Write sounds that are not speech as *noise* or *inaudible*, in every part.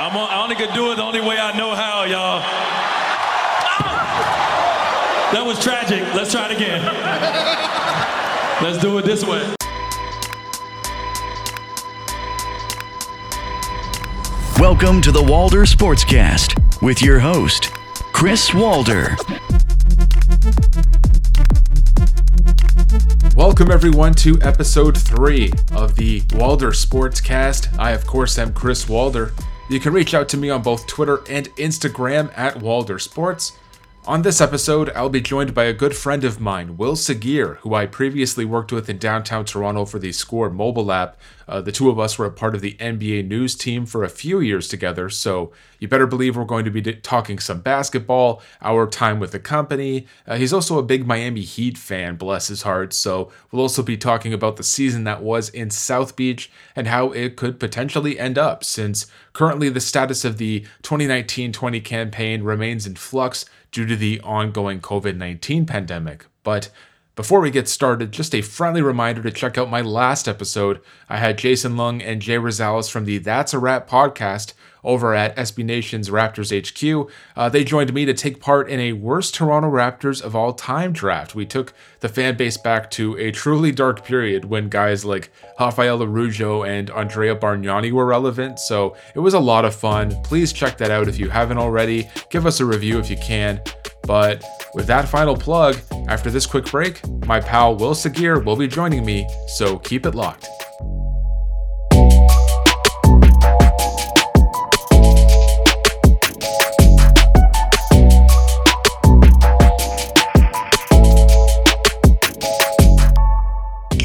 I'm on, I only could do it the only way I know how, y'all. Ah! That was tragic. Let's try it again. Let's do it this way. Welcome to the Walder Sportscast with your host, Chris Walder. Welcome, everyone, to episode three of the Walder Sportscast. I, of course, am Chris Walder. You can reach out to me on both Twitter and Instagram at Walder Sports. On this episode, I'll be joined by a good friend of mine, Wael Saghir, who I previously worked with in downtown Toronto for the Score mobile app. Uh, the two of us were a part of the NBA news team for a few years together, so you better believe we're going to be talking some basketball, our time with the company. Uh, he's also a big Miami Heat fan, bless his heart, so we'll also be talking about the season that was in South Beach and how it could potentially end up, since currently the status of the 2019 20 campaign remains in flux due to the ongoing COVID 19 pandemic. But before we get started, just a friendly reminder to check out my last episode. I had Jason Lung and Jay Rosales from the That's a Wrap podcast over at SB Nation's Raptors HQ. Uh, they joined me to take part in a worst Toronto Raptors of all time draft. We took the fan base back to a truly dark period when guys like Rafael Araujo and Andrea Bargnani were relevant, so it was a lot of fun. Please check that out if you haven't already. Give us a review if you can. But with that final plug, after this quick break, my pal Wael Saghir will be joining me, so keep it locked.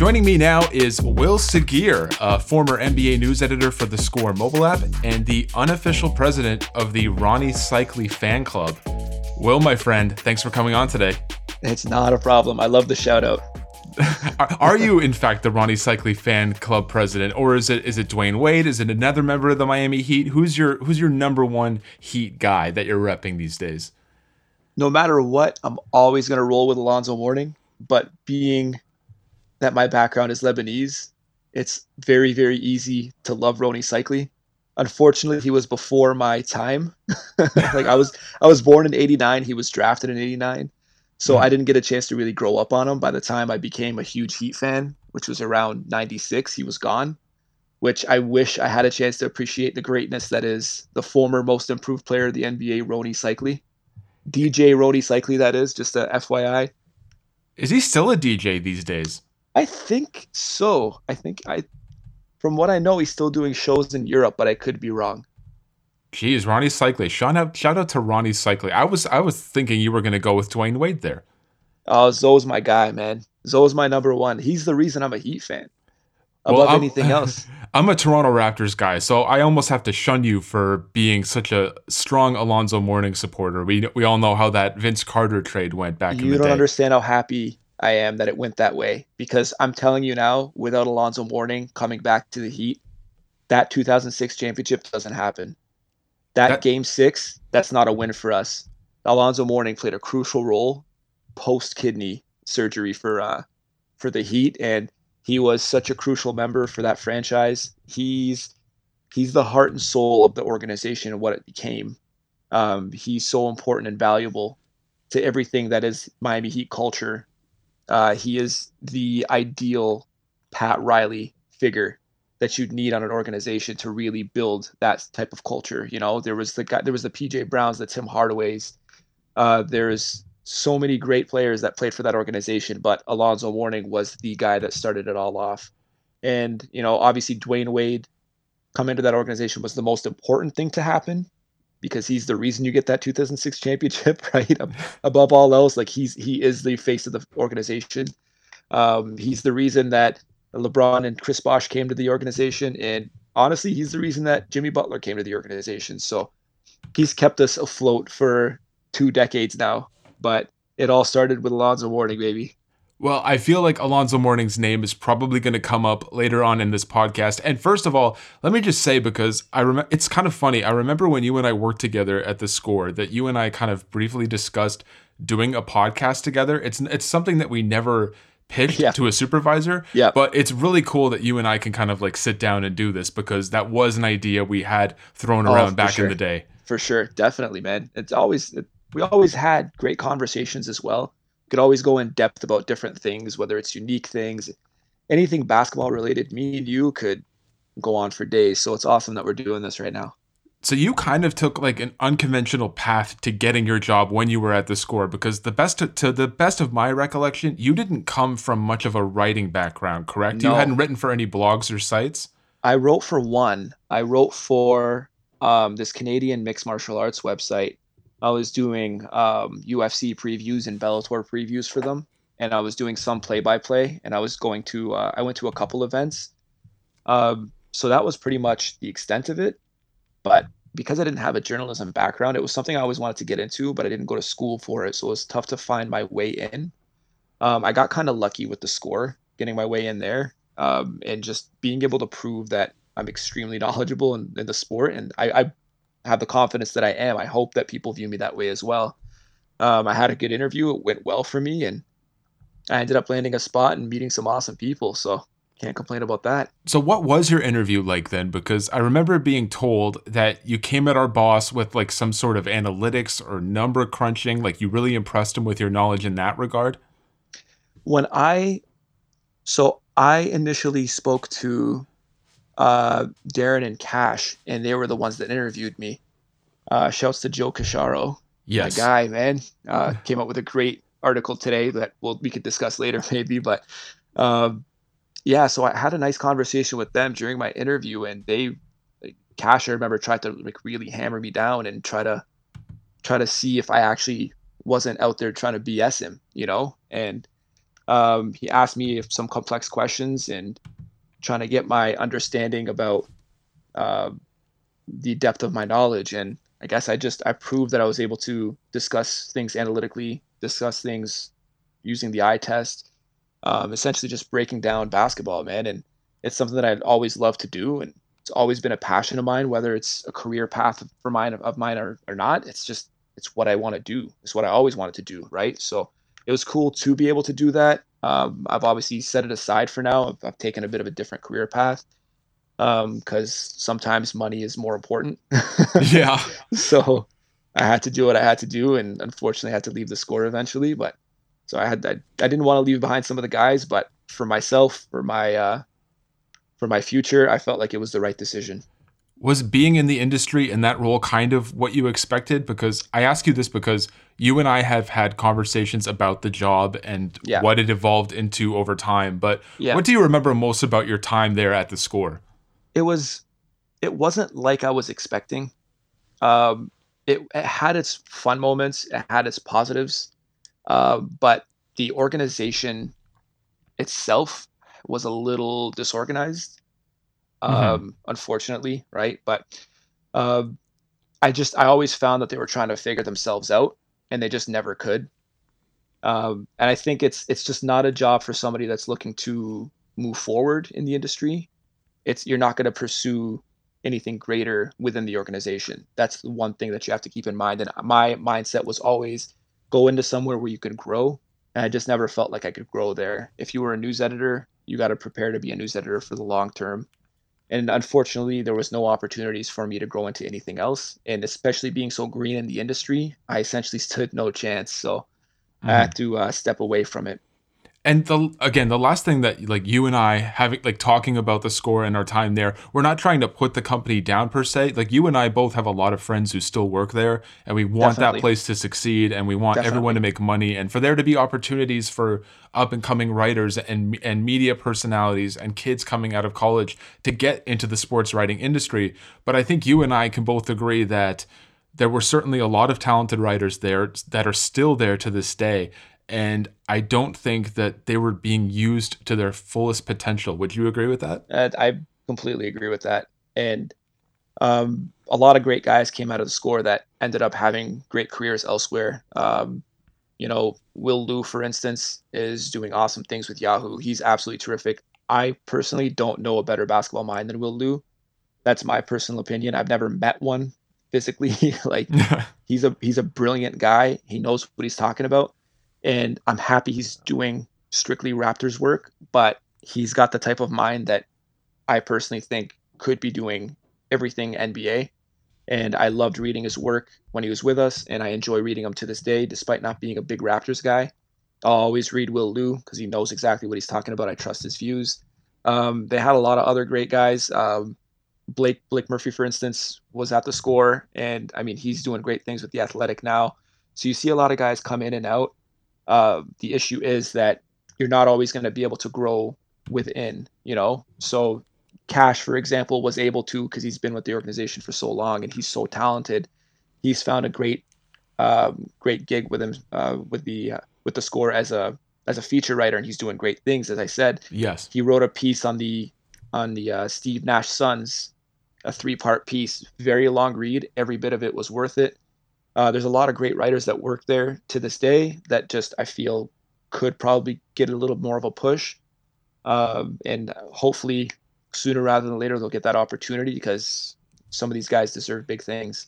Joining me now is Wael Saghir, a former NBA news editor for the Score mobile app and the unofficial president of the Rony Seikaly fan club. Wael, my friend, thanks for coming on today. It's not a problem. I love the shout out. *laughs* are, you, in fact, the Rony Seikaly fan club president, or is it is it Dwyane Wade? Is it another member of the Miami Heat? Who's your who's your number one Heat guy that you're repping these days? No matter what, I'm always going to roll with Alonzo Mourning. But being that my background is Lebanese, it's very, very easy to love Rony Seikaly. Unfortunately, he was before my time. *laughs* like I was, I was born in '89. He was drafted in '89, so hmm. I didn't get a chance to really grow up on him. By the time I became a huge Heat fan, which was around '96, he was gone. Which I wish I had a chance to appreciate the greatness that is the former most improved player of the NBA, Rony Seikaly. DJ Rony Seikaly, that is, just a FYI. Is he still a DJ these days? I think so. I think I, from what I know, he's still doing shows in Europe, but I could be wrong. Jeez, Rony Seikaly. Shout out, shout out to Rony Seikaly. I was, I was thinking you were going to go with Dwyane Wade there. Oh, Zo's my guy, man. Zo's my number one. He's the reason I'm a Heat fan above well, anything *laughs* else. I'm a Toronto Raptors guy, so I almost have to shun you for being such a strong Alonzo Mourning supporter. We we all know how that Vince Carter trade went back you in the day. You don't understand how happy I am that it went that way because I'm telling you now, without Alonzo Mourning coming back to the Heat, that 2006 championship doesn't happen. That, that game six, that's not a win for us. Alonzo Mourning played a crucial role post kidney surgery for uh, for the Heat, and he was such a crucial member for that franchise. He's he's the heart and soul of the organization and what it became. Um, he's so important and valuable to everything that is Miami Heat culture uh, he is the ideal Pat Riley figure that you'd need on an organization to really build that type of culture. You know, there was the guy, there was the PJ Browns, the Tim Hardaways. Uh, there's so many great players that played for that organization, but Alonzo Mourning was the guy that started it all off. And you know, obviously Dwyane Wade coming into that organization was the most important thing to happen because he's the reason you get that 2006 championship, *laughs* right? Above all else, like he's he is the face of the organization. Um, he's the reason that LeBron and Chris Bosh came to the organization, and honestly, he's the reason that Jimmy Butler came to the organization. So he's kept us afloat for two decades now. But it all started with Alonzo Mourning, baby. Well, I feel like Alonzo Mourning's name is probably going to come up later on in this podcast. And first of all, let me just say because I remember it's kind of funny. I remember when you and I worked together at the score that you and I kind of briefly discussed doing a podcast together. It's it's something that we never pitched Yeah. to a supervisor. Yeah. But it's really cool that you and I can kind of like sit down and do this because that was an idea we had thrown Oh, around back sure. in the day. For sure, definitely, man. It's always it, we always had great conversations as well. Could always go in depth about different things, whether it's unique things, anything basketball related. Me and you could go on for days. So it's awesome that we're doing this right now. So you kind of took like an unconventional path to getting your job when you were at the score because the best to, to the best of my recollection, you didn't come from much of a writing background, correct? You hadn't written for any blogs or sites. I wrote for one. I wrote for um, this Canadian mixed martial arts website. I was doing um, UFC previews and Bellator previews for them, and I was doing some play-by-play. And I was going to uh, I went to a couple events. Um, so that was pretty much the extent of it. But because I didn't have a journalism background, it was something I always wanted to get into, but I didn't go to school for it, so it was tough to find my way in. Um, I got kind of lucky with the score, getting my way in there, um, and just being able to prove that I'm extremely *laughs* knowledgeable in, in the sport, and I, I have the confidence that I am. I hope that people view me that way as well. Um, I had a good interview; it went well for me, and I ended up landing a spot and meeting some awesome people. So can't complain about that. So what was your interview like then? Because I remember being told that you came at our boss with like some sort of analytics or number crunching, like you really impressed him with your knowledge in that regard. when I so I initially spoke to uh, Darren and Cash, and they were the ones that interviewed me. Uh, shouts to Joe Casciaro, Yes. my guy, man. Uh, *laughs* came up with a great article today that we'll, we could discuss later, *laughs* maybe. But um, yeah, so I had a nice conversation with them during my interview, and they, like, Cash, I remember, tried to like really hammer me down and try to try to see if I actually wasn't out there trying to BS him, you know, and um, he asked me if some complex questions and trying to get my understanding about uh, the depth of my knowledge. And i guess i just i proved that i was able to discuss things analytically discuss things using the eye test um, essentially just breaking down basketball man. And it's something that i'd always loved to do. And it's always been a passion of mine whether it's a career path for mine of mine or, or not. It's just it's what i want to do. It's what i always wanted to do right? So it was cool to be able to do that. Um, I've obviously set it aside for now. I've, I've taken a bit of a different career path because sometimes money is more important. *laughs* yeah. so I had to do what I had to do, and unfortunately, I had to leave the score eventually. But so I had I, I didn't want to leave behind some of the guys, but for myself, for my uh, for my future, I felt like it was the right decision. Was being in the industry in that role kind of what you expected? Because I ask you this because you and I have had conversations about the job and Yeah. what it evolved into over time. But Yeah. what do you remember most about your time there at the score? it was it wasn't like I was expecting. Um, it, it had its fun moments, it had its positives, uh, but the organization itself was a little disorganized. Um, unfortunately, right? But um, I just I always found that they were trying to figure themselves out, and they just never could. Um, and I think it's it's just not a job for somebody that's looking to move forward in the industry it's you're not going to pursue anything greater within the organization. That's the one thing that you have to keep in mind. And my mindset was always go into somewhere where you could grow. And I just never felt like I could grow there. If you were a news editor, you got to prepare to be a news editor for the long term. And unfortunately, there was no opportunities for me to grow into anything else. And especially being so green in the industry, I essentially stood no chance. So I had to uh, step away from it. And the again, the last thing that like you and I having like talking about the score and our time there, we're not trying to put the company down per se. Like you and I both have a lot of friends who still work there, and we want Definitely. that place to succeed, and we want everyone to make money, and for there to be opportunities for up and coming writers and and media personalities and kids coming out of college to get into the sports writing industry. But I think you and I can both agree that there were certainly a lot of talented writers there that are still there to this day. And I don't think that they were being used to their fullest potential. Would you agree with that? And I completely agree with that. And um, a lot of great guys came out of the score that ended up having great careers elsewhere. Um, you know, Will Lou, for instance, is doing awesome things with Yahoo. He's absolutely terrific. I personally don't know a better basketball mind than Will Lou. That's my personal opinion. I've never met one physically. *laughs* like *laughs* he's a he's a brilliant guy. He knows what he's talking about, and I'm happy he's doing strictly Raptors work, but he's got the type of mind that I personally think could be doing everything NBA. And I loved reading his work when he was with us, and I enjoy reading him to this day, despite not being a big Raptors guy. I'll always read Will Lou because he knows exactly what he's talking about. I trust his views. Um, they had a lot of other great guys. Um, Blake Blake Murphy, for instance, was at the score, and I mean he's doing great things with the Athletic now. So you see a lot of guys come in and out. Uh, the issue is that you're not always going to be able to grow within, you know. So Cash, for example, was able to because he's been with the organization for so long and he's so talented. He's found a great, um, great gig with him uh, with the uh, with the score as a as a feature writer, and he's doing great things. As I said, yes, he wrote a piece on the on the uh, Steve Nash Suns, a three part piece, very long read. Every bit of it was worth it. Uh, there's a lot of great writers that work there to this day that just I feel could probably get a little more of a push, um, and hopefully sooner rather than later they'll get that opportunity because some of these guys deserve big things.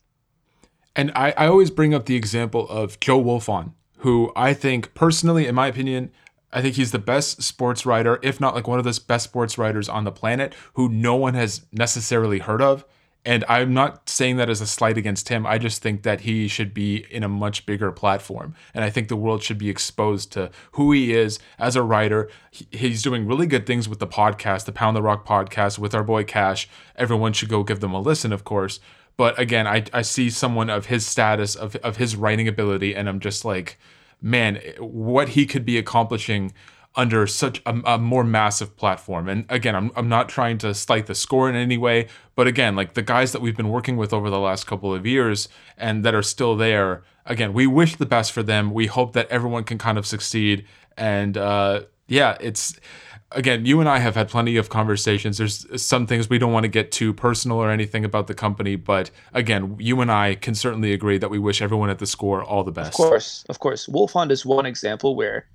And I, I always bring up the example of Joe Wolfond, who I think personally, in my opinion, I think he's the best sports writer, if not like one of the best sports writers on the planet, who no one has necessarily heard of. And I'm not saying that as a slight against him. I just think that he should be in a much bigger platform. And I think the world should be exposed to who he is as a writer. He's doing really good things with the podcast, the Pound the Rock podcast with our boy Cash. Everyone should go give them a listen, of course. But again, I, I see someone of his status, of, of his writing ability, and I'm just like, man, what he could be accomplishing under such a, a, more massive platform. And again, I'm, I'm not trying to slight the score in any way, but again, like the guys that we've been working with over the last couple of years and that are still there, again, we wish the best for them. We hope that everyone can kind of succeed. And uh, yeah, it's again, you and I have had plenty of conversations. There's some things we don't want to get too personal or anything about the company, but again, you and I can certainly agree that we wish everyone at the score all the best. Of course, of course. Wolfond is one example where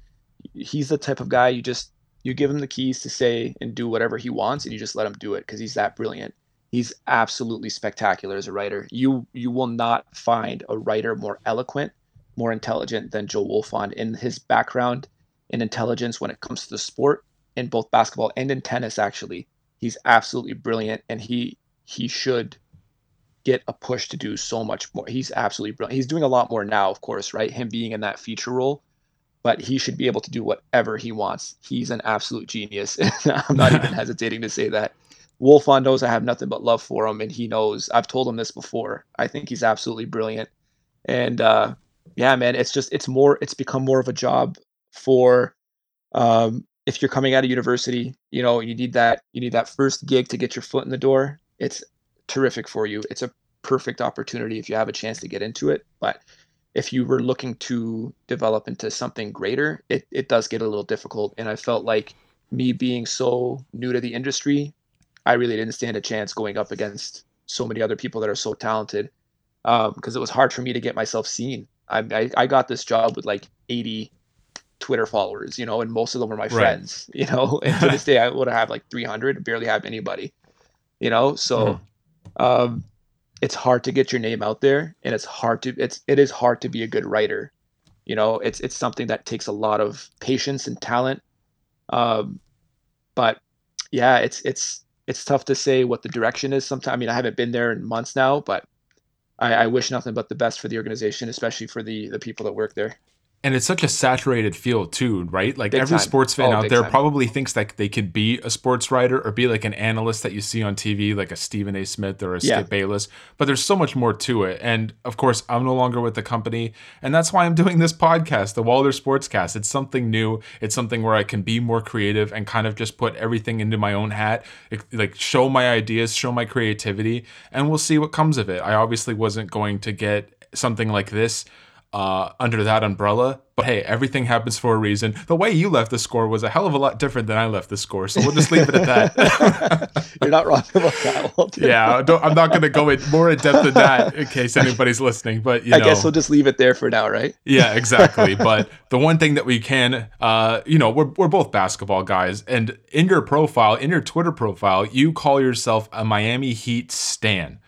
he's the type of guy you just you give him the keys to say and do whatever he wants and you just let him do it because he's that brilliant. He's absolutely spectacular as a writer. You you will not find a writer more eloquent more intelligent than joe wolfond in his background and intelligence when it comes to the sport in both basketball and in tennis actually. He's absolutely brilliant and he he should get a push to do so much more. He's absolutely brilliant. He's doing a lot more now of course right? Him being in that feature role but he should be able to do whatever he wants. He's an absolute genius. *laughs* I'm not even *laughs* hesitating to say that. Wolfond knows I have nothing but love for him, and he knows I've told him this before. I think he's absolutely brilliant, and uh, yeah, man, it's just it's more it's become more of a job for um, if you're coming out of university. You know, you need that you need that first gig to get your foot in the door. It's terrific for you. It's a perfect opportunity if you have a chance to get into it, but if you were looking to develop into something greater, it, it does get a little difficult. And I felt like me being so new to the industry, I really didn't stand a chance going up against so many other people that are so talented because um, it was hard for me to get myself seen. I, I, I, got this job with like 80 Twitter followers, you know, and most of them were my right. friends, *laughs* you know, *laughs* and to this day I would have like 300, barely have anybody, you know, so, mm. um, it's hard to get your name out there and it's hard to it's it is hard to be a good writer. You know it's it's something that takes a lot of patience and talent. Um but yeah it's it's it's tough to say what the direction is sometimes i mean i haven't been there in months now but I, I wish nothing but the best for the organization especially for the the people that work there and it's such a saturated field too, right? Like big every time. sports fan oh, out there time. probably thinks that they could be a sports writer or be like an analyst that you see on TV, like a Stephen A. Smith or a yeah. Skip Bayless. But there's so much more to it. And of course, I'm no longer with the company, and that's why I'm doing this podcast, the Walder Sportscast. It's something new. It's something where I can be more creative and kind of just put everything into my own hat, like show my ideas, show my creativity, and we'll see what comes of it. I obviously wasn't going to get something like this uh, under that umbrella. But hey, everything happens for a reason. The way you left the score was a hell of a lot different than I left the score, so we'll just leave it at that. *laughs* You're not wrong about that, Walder. yeah, I'm not going to go in more in depth than that in case anybody's listening. But you I know, guess we'll just leave it there for now, right? Yeah, exactly. but the one thing that we can, uh, you know, we're we're both basketball guys, and in your profile, in your Twitter profile, you call yourself a Miami Heat stan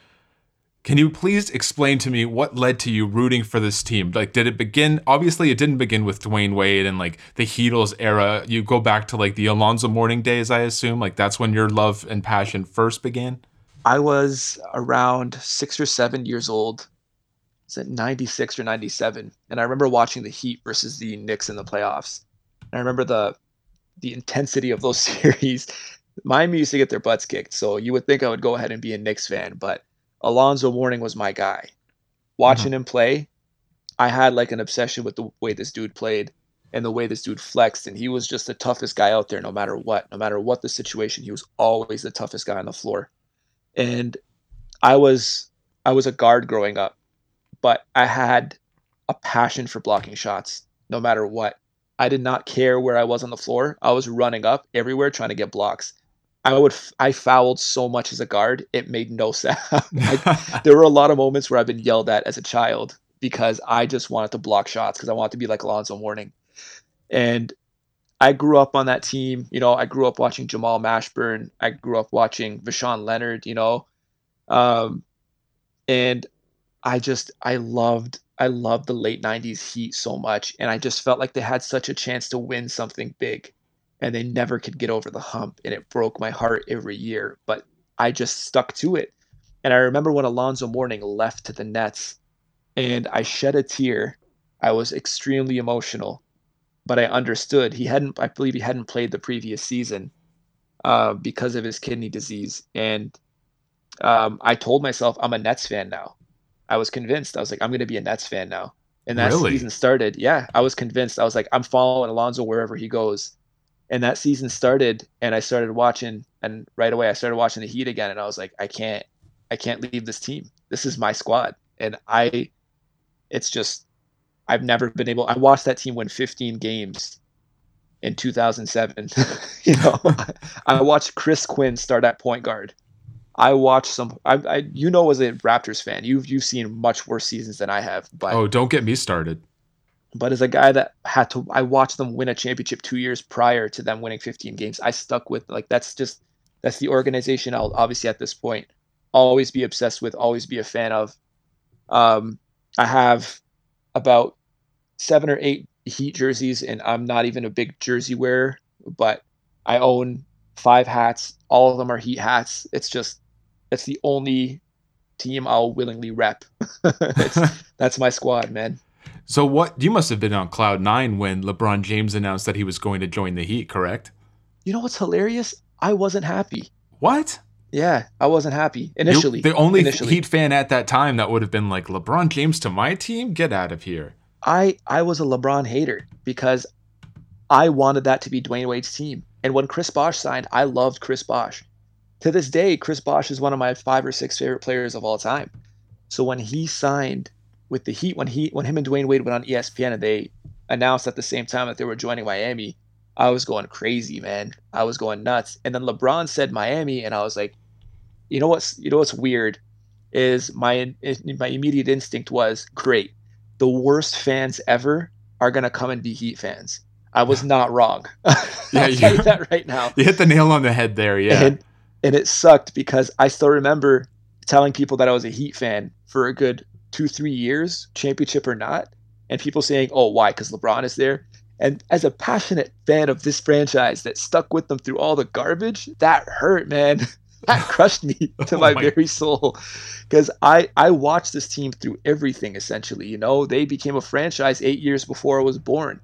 Can you please explain to me what led to you rooting for this team? Like, did it begin? Obviously, it didn't begin with Dwyane Wade and like the Heatles era. You go back to like the Alonzo Mourning days, I assume. Like, that's when your love and passion first began. I was around six or seven years old. Is it 96 or 97? And I remember watching the Heat versus the Knicks in the playoffs. And I remember the the intensity of those *laughs* series. Miami used to get their butts kicked, so you would think I would go ahead and be a Knicks fan, but Alonzo Mourning was my guy. Watching mm-hmm. him play, I had like an obsession with the way this dude played and the way this dude flexed. And he was just the toughest guy out there, no matter what, no matter what the situation. He was always the toughest guy on the floor. And I was I was a guard growing up, but I had a passion for blocking shots, no matter what. I did not care where I was on the floor. I was running up everywhere trying to get blocks. I would I fouled so much as a guard, it made no *laughs* sound. *laughs* There were a lot of moments where I've been yelled at as a child because I just wanted to block shots because I wanted to be like Alonzo Mourning. And I grew up on that team. You know, I grew up watching Jamal Mashburn. I grew up watching Voshon Lenard. You know, um, and I just I loved I loved the late '90s Heat so much, and I just felt like they had such a chance to win something big and they never could get over the hump and it broke my heart every year but i just stuck to it. And i remember when alonzo mourning left to the nets and i shed a tear. I was extremely emotional but i understood he hadn't i believe he hadn't played the previous season uh, because of his kidney disease. And um, i told myself i'm a nets fan now. I was convinced. I was like i'm going to be a nets fan now. And that really? season started. Yeah i was convinced. I was like i'm following alonzo wherever he goes and that season started and I started watching and right away I started watching the Heat again and I was like I can't I can't leave this team. This is my squad and I it's just I've never been able I watched that team win 15 games in 2007. *laughs* you know, *laughs* I watched Chris Quinn start at point guard. I watched some. I, I, you know, as a Raptors fan, you've you've seen much worse seasons than I have. But oh, don't get me started. But as a guy that had to, I watched them win a championship two years prior to them winning 15 games. I stuck with like that's just that's the organization I'll obviously at this point always be obsessed with, always be a fan of. Um, I have about seven or eight Heat jerseys, and I'm not even a big jersey wearer, but I own five hats. All of them are Heat hats. It's just it's the only team I'll willingly rep. *laughs* *laughs* that's my squad, man. So what you must have been on cloud nine when LeBron James announced that he was going to join the Heat, correct? You know what's hilarious? I wasn't happy. What? Yeah, I wasn't happy initially. you the only initially. Heat fan at that time that would have been like LeBron James to my team, get out of here. I I was a LeBron hater because I wanted that to be Dwyane Wade's team. And when Chris Bosh signed, I loved Chris Bosh. To this day, Chris Bosh is one of my five or six favorite players of all time. So when he signed with the Heat when he when him and Dwyane Wade went on ESPN and they announced at the same time that they were joining Miami, I was going crazy, man. I was going nuts. And then LeBron said Miami, and I was like, you know what's you know what's weird is my my immediate instinct was great. The worst fans ever are gonna come and be Heat fans. I was *laughs* not wrong. *laughs* yeah, you, you that right now. *laughs* You hit the nail on the head there. Yeah, and, and it sucked because I still remember telling people that I was a Heat fan for a good two, three years, championship or not, and people saying, oh, why? Because LeBron is there. And as a passionate fan of this franchise that stuck with them through all the garbage, that hurt, man. *laughs* that crushed me *laughs* to oh my, my, very soul because I, I watched this team through everything essentially you know they became a franchise eight years before i was born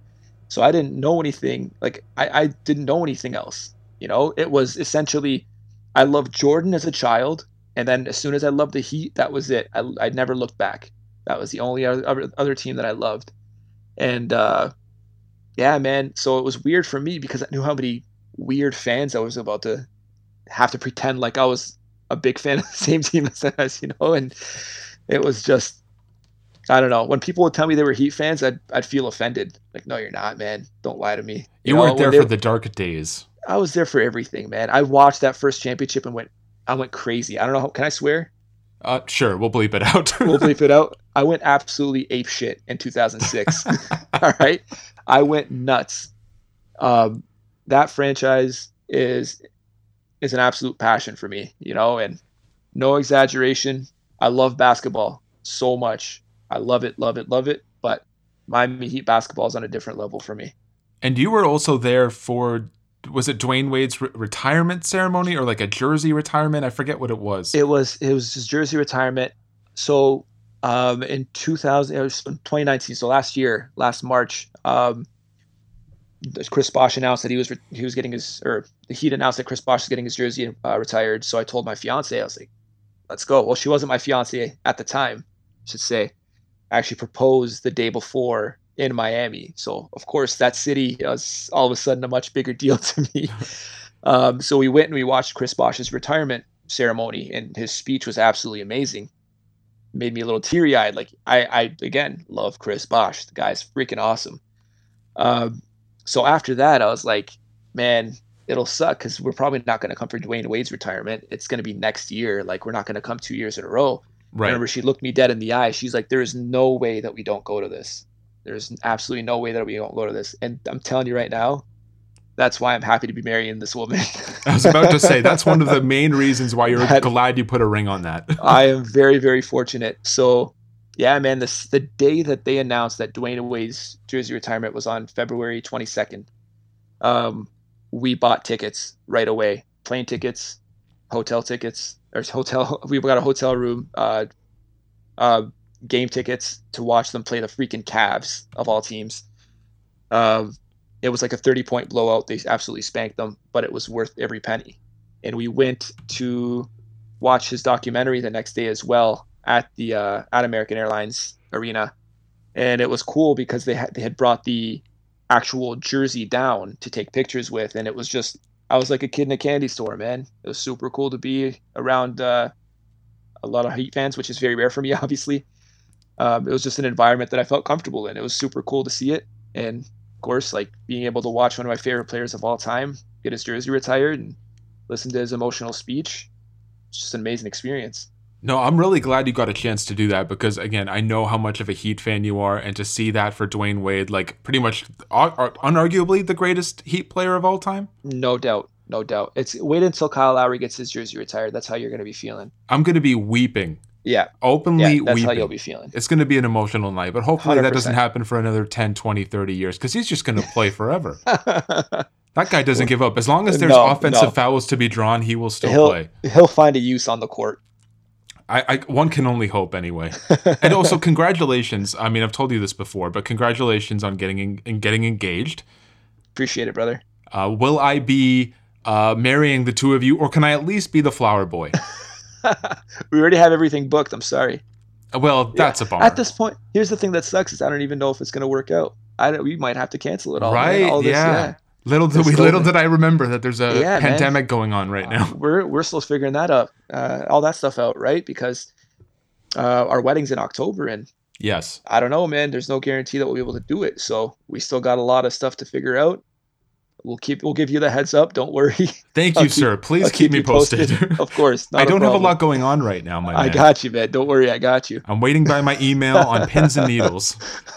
so i didn't know anything like I, I didn't know anything else you know it was essentially i loved jordan as a child and then as soon as I loved the Heat, that was it. I, I never looked back. That was the only other, other team that I loved. And uh, yeah, man. So it was weird for me because I knew how many weird fans I was about to have to pretend like I was a big fan of the *laughs* same team as us, you know. And it was just, I don't know. When people would tell me they were Heat fans, I'd I'd feel offended. Like, no, you're not, man. Don't lie to me. You, you know, weren't there for the dark days. I was there for everything, man. I watched that first championship and went, I went crazy. I don't know. How, can I swear? Uh, sure, we'll bleep it out. we'll *laughs* bleep it out. I went absolutely ape shit in 2006. *laughs* *laughs* All right, I went nuts. Um, that franchise is is an absolute passion for me, you know, and no exaggeration. I love basketball so much. I love it, love it, love it. But Miami Heat basketball is on a different level for me. And you were also there for was it Dwyane Wade's re- retirement ceremony or like a jersey retirement? I forget what it was. It was it was his jersey retirement. So um, in 2000, it was 2019, so last year, last March, um, Chris Bosh announced that he was re- he was getting his or Heat announced that Chris Bosh was getting his jersey uh, retired. So I told my fiance, I was like, "Let's go." Well, she wasn't my fiance at the time, I should say. I actually proposed the day before in Miami, so of course that city was all of a sudden a much bigger *laughs* deal to me. *laughs* um, so we went and we watched Chris Bosh's retirement ceremony, and his speech was absolutely amazing. Made me a little teary eyed. Like I, I again love Chris Bosh. The guy's freaking awesome. Um, so after that, I was like, man, it'll suck because we're probably not going to come for Dwyane Wade's retirement. It's going to be next year. Like we're not going to come two years in a row. right. I remember she looked me dead in the eye. She's like, there is no way that we don't go to this. There's absolutely no way that we don't go to this. And I'm telling you right now, that's why I'm happy to be marrying this woman. *laughs* I was about to say that's one of the main reasons why you're That- glad you put a ring on that. *laughs* I am very, very fortunate. So, yeah, man, this the day that they announced that Dwyane Wade's jersey retirement was on February 22nd. Um, we bought tickets right away, plane tickets, hotel tickets, or hotel. *laughs* We got a hotel room, uh, uh, game tickets to watch them play the freaking Cavs of all teams. Um, it was like a 30 point blowout. They absolutely spanked them, but it was worth every penny. And we went to watch his documentary the next day as well at the uh, at American Airlines Arena, and it was cool because they had they had brought the actual jersey down to take pictures with, and it was just I was like a kid in a candy store, man. It was super cool to be around uh, a lot of Heat fans, which is very rare for me, *laughs* obviously. Um, it was just an environment that I felt comfortable in. It was super cool to see it, and of course, like being able to watch one of my favorite players of all time get his jersey retired and listen to his emotional speech. It's just an amazing experience. No, I'm really glad you got a chance to do that because again, I know how much of a Heat fan you are, and to see that for Dwyane Wade, like pretty much uh, uh, unarguably the greatest Heat player of all time, No doubt, no doubt. It's wait until Kyle Lowry gets his jersey retired. That's how you're going to be feeling. I'm gonna be weeping, Yeah, openly yeah, that's weeping. how you'll be feeling. It's going to be an emotional night, but hopefully that doesn't happen for another 10, 20, 30 years because he's just going to play forever. *laughs* that guy doesn't give up. As long as there's No, offensive no. fouls to be drawn, he will still he'll play. he'll find a use on the court. I, I one can only hope anyway. and also *laughs* congratulations. I mean, I've told you this before, but congratulations on getting in, in getting engaged. Appreciate it, brother. Uh, will I be uh, marrying the two of you, or can I at least be the flower boy? *laughs* *laughs* we already have everything booked. I'm sorry. Well, that's a bummer. At this point, here's the thing that sucks is I don't even know if it's going to work out. I don't, we might have to cancel it all. man. right? All this, yeah. Little did we, little did I remember that there's a Yeah, man. pandemic going on right now. *laughs* We're we're still figuring that up, uh, all that stuff out, right? Because uh, our wedding's in October, and Yes. I don't know, man. There's no guarantee that we'll be able to do it. So we still got a lot of stuff to figure out. We'll keep we'll give you the heads up. Don't worry. Thank you, keep- sir. Please I'll keep, me you posted. *laughs* of course. not I don't have a lot going on right now, my man. I got you, man. Don't worry, I got you. I'm waiting by my email on pins and needles. *laughs*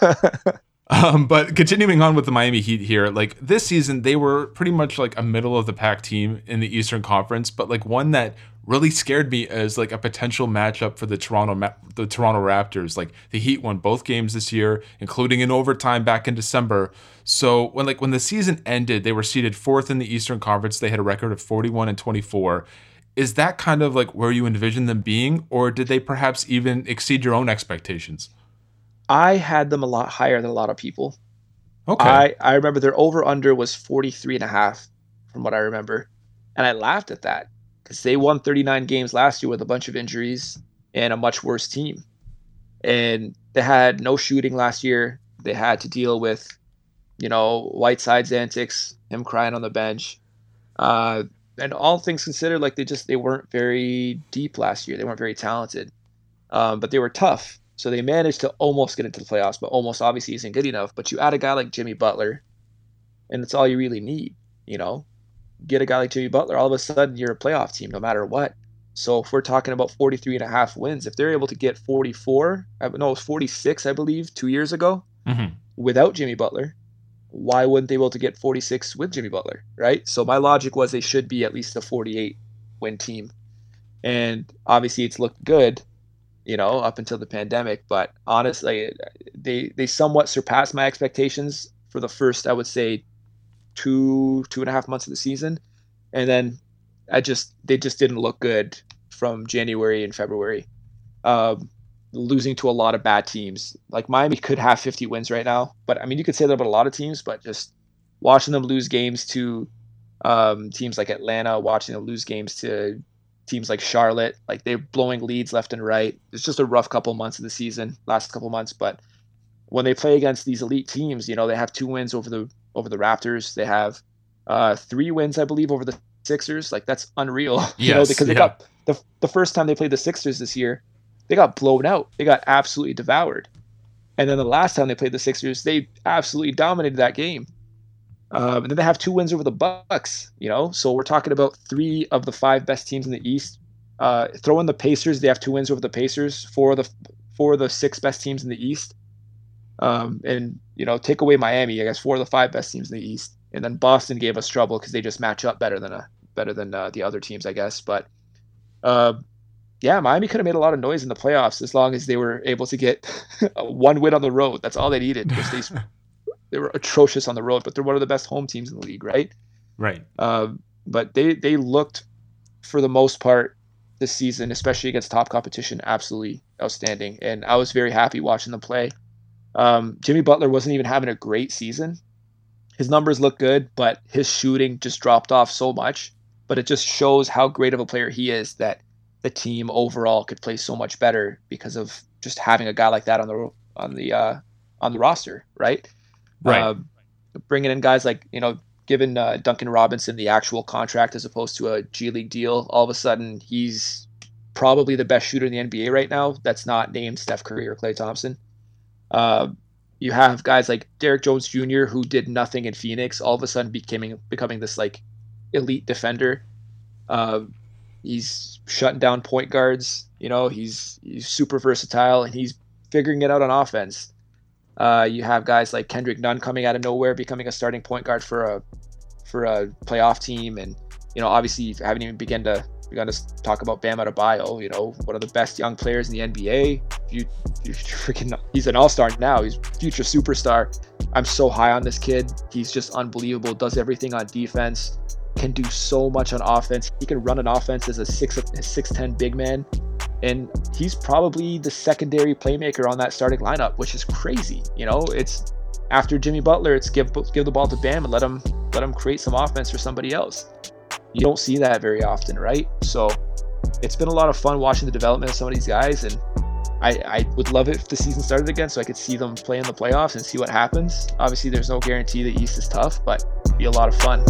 Um, but continuing on with the Miami Heat here, like this season, they were pretty much like a middle of the pack team in the Eastern Conference, but like one that really scared me as like a potential matchup for the Toronto Ma- the Toronto Raptors. Like the Heat won both games this year, including in overtime back in December. So when like when the season ended, they were seated fourth in the Eastern Conference. They had a record of 41 and 24. Is that kind of like where you envision them being, or did they perhaps even exceed your own expectations? I had them a lot higher than a lot of people. Okay. I, I remember their over under was 43 and a half from what I remember. And I laughed at that because they won 39 games last year with a bunch of injuries and a much worse team. And they had no shooting last year. They had to deal with, you know, Whiteside's antics, him crying on the bench. Uh, and all things considered, like they just they weren't very deep last year. They weren't very talented, um, but they were tough. So they managed to almost get into the playoffs, but almost obviously isn't good enough. But you add a guy like Jimmy Butler, and it's all you really need. You know, get a guy like Jimmy Butler, all of a sudden you're a playoff team no matter what. So if we're talking about 43 and a half wins, if they're able to get 44, I no, it was 46, I believe, two years ago Mhm. without Jimmy Butler, why wouldn't they be able to get 46 with Jimmy Butler, right? So my logic was they should be at least a 48 win team. And obviously it's looked good. you know, up until the pandemic. But honestly, they they somewhat surpassed my expectations for the first, I would say, two two and a half months of the season, and then I just they just didn't look good from January and February. Um, losing to a lot of bad teams. Like Miami could have 50 wins right now, but I mean you could say that about a lot of teams, but just watching them lose games to um, teams like Atlanta, watching them lose games to teams like Charlotte, like they're blowing leads left and right. It's just a rough couple months of the season, last couple months, but when they play against these elite teams, you know, they have two wins over the over the Raptors. They have uh, three wins, I believe, over the Sixers. Like that's unreal. Yes, *laughs* you know, because they yeah. got the the first time they played the Sixers this year, they got blown out. They got absolutely devoured. And then the last time they played the Sixers, they absolutely dominated that game. Um, and then they have two wins over the Bucks. You know, so we're talking about three of the five best teams in the East. Uh, throw in the Pacers, they have two wins over the Pacers. Four of the four of the six best teams in the East. Um, and you know, take away Miami, I guess four of the five best teams in the East. And then Boston gave us trouble because they just match up better than a better than uh, the other teams, I guess. But uh, yeah, Miami could have made a lot of noise in the playoffs as long as they were able to get *laughs* one win on the road. That's all they needed. They *laughs* they were atrocious on the road, but they're one of the best home teams in the league, right? Right. Um, but they they looked for the most part this season, especially against top competition, absolutely outstanding. And I was very happy watching them play. Um, Jimmy Butler wasn't even having a great season. His numbers look good, but his shooting just dropped off so much. But it just shows how great of a player he is that the team overall could play so much better because of just having a guy like that on the on the uh, on the roster, right? Right. Uh, bringing in guys like you know, giving uh, Duncan Robinson the actual contract as opposed to a G League deal. All of a sudden, he's probably the best shooter in the NBA right now. That's not named Steph Curry or Klay Thompson. Uh, you have guys like Derrick Jones Jr. who did nothing in Phoenix, all of a sudden becoming becoming this like elite defender. Uh, he's shutting down point guards. You know, he's he's super versatile and he's figuring it out on offense. Uh, you have guys like Kendrick Nunn coming out of nowhere, becoming a starting point guard for a for a playoff team, and you know, obviously, haven't even begun to begun to talk about Bam Adebayo. You know, one of the best young players in the NBA. You, you *laughs* freaking, he's an all star now. He's future superstar. I'm so high on this kid. He's just unbelievable. Does everything on defense. Can do so much on offense. He can run an offense as a six six ten big man, and he's probably the secondary playmaker on that starting lineup, which is crazy. You know, it's after Jimmy Butler, it's give give the ball to Bam and let him let him create some offense for somebody else. You don't see that very often, right? So it's been a lot of fun watching the development of some of these guys, and I, I would love it if the season started again so I could see them play in the playoffs and see what happens. Obviously, there's no guarantee the East is tough, but it'd be a lot of fun.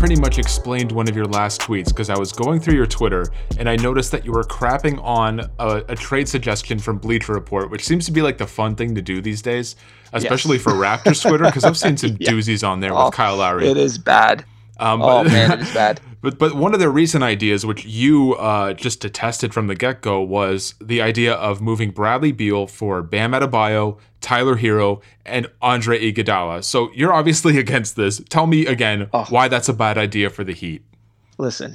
Pretty much explained one of your last tweets because I was going through your Twitter and I noticed that you were crapping on a, a trade suggestion from Bleacher Report, which seems to be like the fun thing to do these days, especially Yes. for Raptors Twitter because I've seen some *laughs* Yeah. doozies on there Oh, with Kyle Lowry. It is bad. Um, Oh but- man, it *laughs* is bad. But but one of their recent ideas, which you uh, just detested from the get go, was the idea of moving Bradley Beal for Bam Adebayo, Tyler Herro, and Andre Iguodala. So you're obviously *laughs* against this. Tell me again Oh. why that's a bad idea for the Heat. Listen,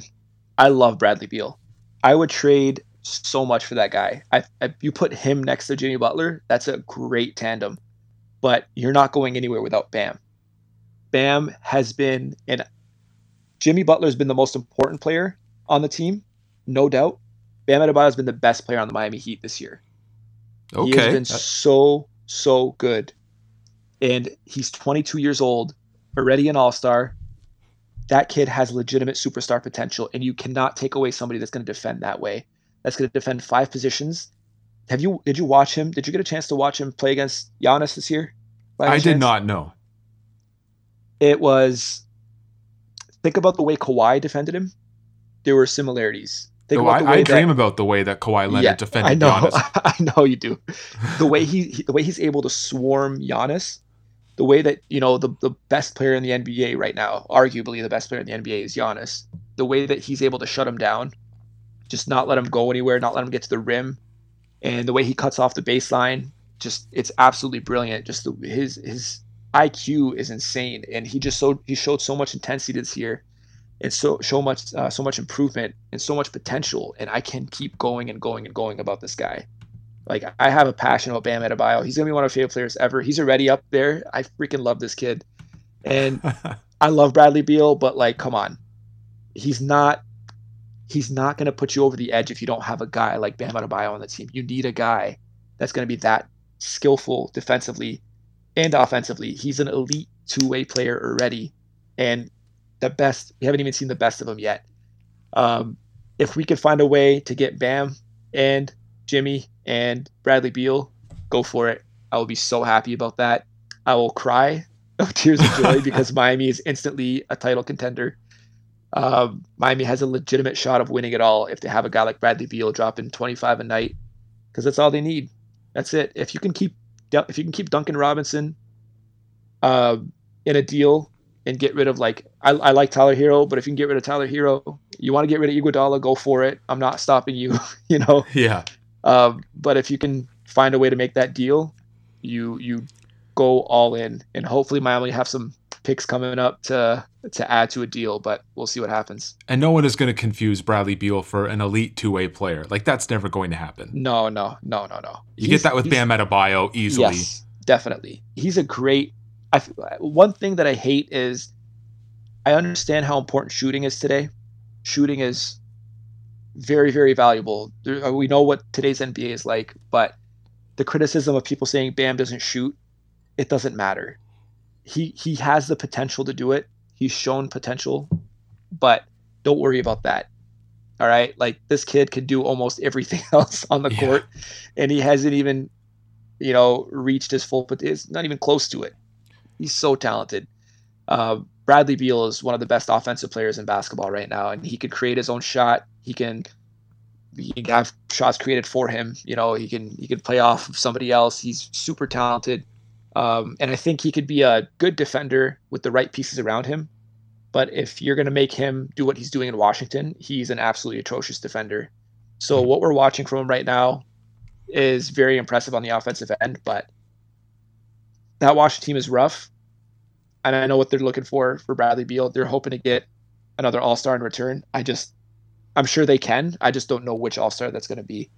I love Bradley Beal. I would trade so much for that guy. I, I, you put him next to Jimmy Butler, that's a great tandem. But you're not going anywhere without Bam. Bam has been, and Jimmy Butler has been the most important player on the team, no doubt. Bam Adebayo has been the best player on the Miami Heat this year. Okay. He has been so so good, and he's 22 years old, already an All Star. That kid has legitimate superstar potential, and you cannot take away somebody that's going to defend that way. That's going to defend five positions. Have you? Did you watch him? Did you get a chance to watch him play against Giannis this year? I did not know. It was. Think about the way Kawhi defended him. There were similarities. Think No, about the I, way I dream about the way that Kawhi Leonard Yeah, defended I know, Giannis. *laughs* I know you do. The way he, he- the way he's able to swarm Giannis, the way that you know the the best player in the NBA right now, arguably the best player in the NBA is Giannis. the way that he's able to shut him down, just not let him go anywhere, not let him get to the rim, and the way he cuts off the baseline, just it's absolutely brilliant. Just the, his his IQ is insane, and he just so he showed so much intensity this year, and so so much uh, so much improvement and so much potential. And I can keep going and going and going about this guy. Like I have a passion about Bam Adebayo. He's gonna be one of my favorite players ever. He's already up there. I freaking love this kid, and *laughs* I love Bradley Beal. But like, come on, he's not. He's not gonna put you over the edge if you don't have a guy like Bam Adebayo on the team. You need a guy that's gonna be that skillful defensively and offensively. He's an elite two-way player already, and the best. We haven't even seen the best of him yet. Um, if we could find a way to get Bam and Jimmy and Bradley Beal, go for it. I will be so happy about that. I will cry *laughs* of tears of joy *laughs* because Miami is instantly a title contender. Um, Miami has a legitimate shot of winning it all if they have a guy like Bradley Beal dropping 25 a night, because that's all they need. That's it. If you can keep if you can keep Duncan Robinson uh, in a deal and get rid of like I, I like Tyler Herro, but if you can get rid of Tyler Herro, you want to get rid of Iguodala, go for it. I'm not stopping you. *laughs* you know. Yeah. Um, but if you can find a way to make that deal, you you go all in, and hopefully Miami have some picks coming up to to add to a deal. But we'll see what happens. And no one is going to confuse Bradley Beal for an elite two way player. Like that's never going to happen. No, no, no, no, no. You he's, get that with Bam Adebayo easily. Yes, definitely. He's a great. I one thing that I hate is I understand how important shooting is today. Shooting is very, very valuable. Uh, we know what today's NBA is like, but the criticism of people saying Bam doesn't shoot, it doesn't matter. He he has the potential to do it. He's shown potential, but don't worry about that. All right, like this kid can do almost *laughs* everything else on the yeah. court, and he hasn't even, you know, reached his full. But it's not even close to it. He's so talented. Uh, Bradley Beal is one of the best offensive players in basketball right now, and he can create his own shot. He can he can have shots created for him. You know, he can he can play off of somebody else. He's super talented, um, and I think he could be a good defender with the right pieces around him. But if you're going to make him do what he's doing in Washington, he's an absolutely atrocious defender. So what we're watching from him right now is very impressive on the offensive end, but that Washington team is rough and I know what they're looking for for Bradley Beal. They're hoping to get another All Star in return. I just, I'm sure they can. I just don't know which All Star that's going to be.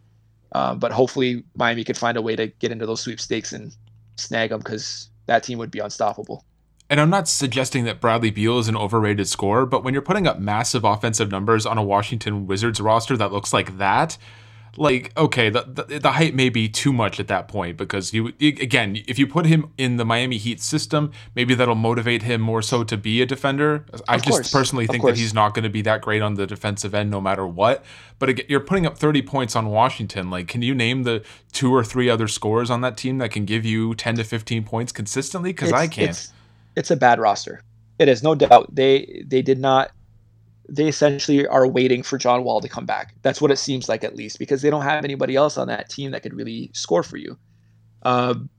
Um, but hopefully Miami could find a way to get into those sweepstakes and snag them because that team would be unstoppable. And I'm not suggesting that Bradley Beal is an overrated scorer, but when you're putting up massive offensive numbers on a Washington Wizards roster that looks like that, like okay the, the, the height may be too much at that point because you again if you put him in the Miami Heat system maybe that'll motivate him more so to be a defender. I just course. personally think that he's not going to be that great on the defensive end no matter what. But again, you're putting up 30 points on Washington. Like can you name the two or three other scores on that team that can give you 10 to 15 points consistently? Cuz I can't. it's, it's a bad roster. It is no doubt. They they did not they essentially are waiting for John Wall to come back. That's what it seems like, at least, because they don't have anybody else on that team that could really score for you. Um,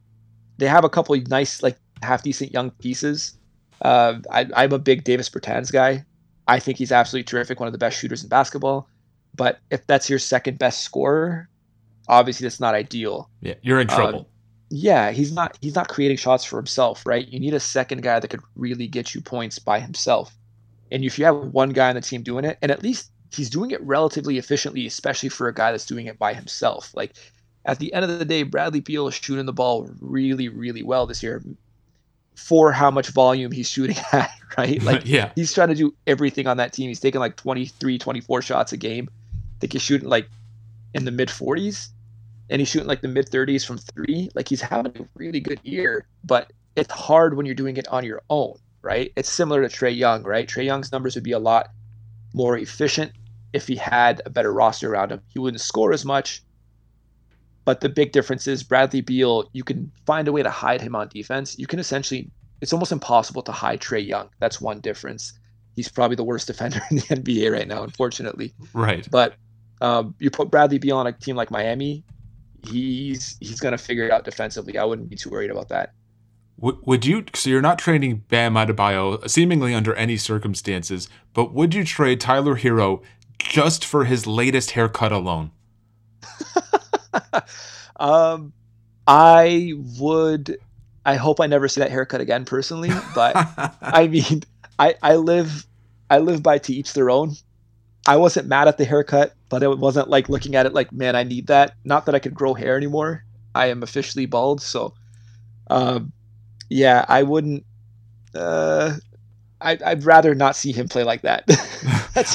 they have a couple of nice, like half decent young pieces. Uh, I, am a big Davis Bertans guy. I think he's absolutely terrific, one of the best shooters in basketball. But if that's your second best scorer, obviously that's not ideal. Yeah, you're in trouble. Uh, yeah, he's not he's not creating shots for himself, right? You need a second guy that could really get you points by himself. And if you have one guy on the team doing it, and at least he's doing it relatively efficiently, especially for a guy that's doing it by himself. Like at the end of the day, Bradley Beal is shooting the ball really, really well this year for how much volume he's shooting *laughs* at, right? Like *laughs* yeah. he's trying to do everything on that team. He's taking like 23, 24 shots a game. I think he's shooting like in the mid 40s and he's shooting like the mid 30s from three. Like he's having a really good year, but it's hard when you're doing it on your own right? It's similar to Trae Young, right? Trae Young's numbers would be a lot more efficient if he had a better roster around him. He wouldn't score as much. But the big difference is Bradley Beal, you can find a way to hide him on defense. You can essentially, it's almost impossible to hide Trae Young. That's one difference. He's probably the worst *laughs* defender in the NBA right now, unfortunately. Right. But um, you put Bradley Beal on a team like Miami, he's he's gonna figure it out defensively. I wouldn't be too worried about that. W- would you? So you're not trading Bam Adebayo seemingly under any circumstances, but would you trade Tyler Herro just for his latest haircut alone? *laughs* um, I would. I hope I never see that haircut again personally, but *laughs* I mean, I I live I live by to each their own. I wasn't mad at the haircut, but it wasn't like looking at it like, man, I need that. Not that I could grow hair anymore. I am officially bald, so um, yeah, I wouldn't. Uh, I, would rather not see him play like that. *laughs*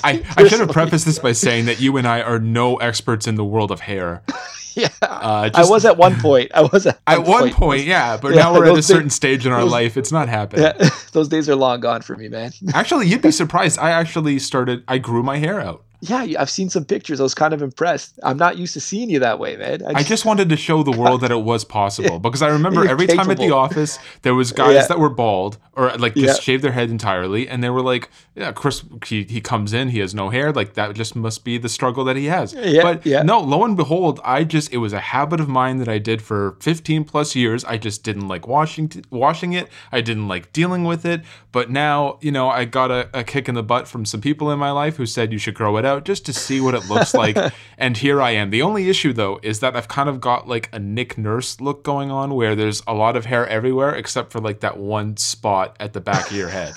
I, I should have prefaced this by saying that you and I are no experts in the world of hair. *laughs* yeah, uh, just, I was at one point. I was at, at one point, point yeah, but yeah, now we're at a certain days, stage in our those, life. It's not happening. Yeah, *laughs* those days are long gone for me, man. actually, you'd be surprised. I actually started. I grew my hair out yeah, I've seen some pictures. I was kind of impressed. I'm not used to seeing you that way, man. I just, I just wanted to show the world that it was possible *laughs* because I remember every capable. time at the office there was *laughs* guys yeah. that were bald or like just yeah. shaved their head entirely, and they were like, "Yeah, Chris, he, he comes in, he has no hair. Like that just must be the struggle that he has." Yeah, but yeah. no, lo and behold, I just it was a habit of mine that I did for 15 plus years. I just didn't like washing washing it. I didn't like dealing with it. But now, you know, I got a, a kick in the butt from some people in my life who said you should grow it out out just to see what it looks *laughs* like. and here I am. The only issue though is that I've kind of got like a Nick Nurse look going on where there's a lot of hair everywhere except for like that one spot at the back of your head.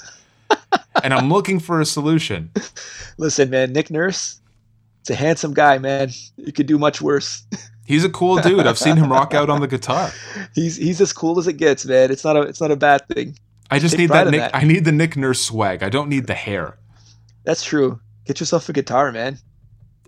*laughs* and I'm looking for a solution. Listen, man, Nick Nurse, it's a handsome guy, man. You could do much worse. He's a cool dude. I've seen him rock out on the guitar. *laughs* He's he's as cool as it gets, man. It's not a it's not a bad thing. I just Take need that Nick. That. I need the Nick Nurse swag. I don't need the hair. That's true. Get yourself a guitar, man.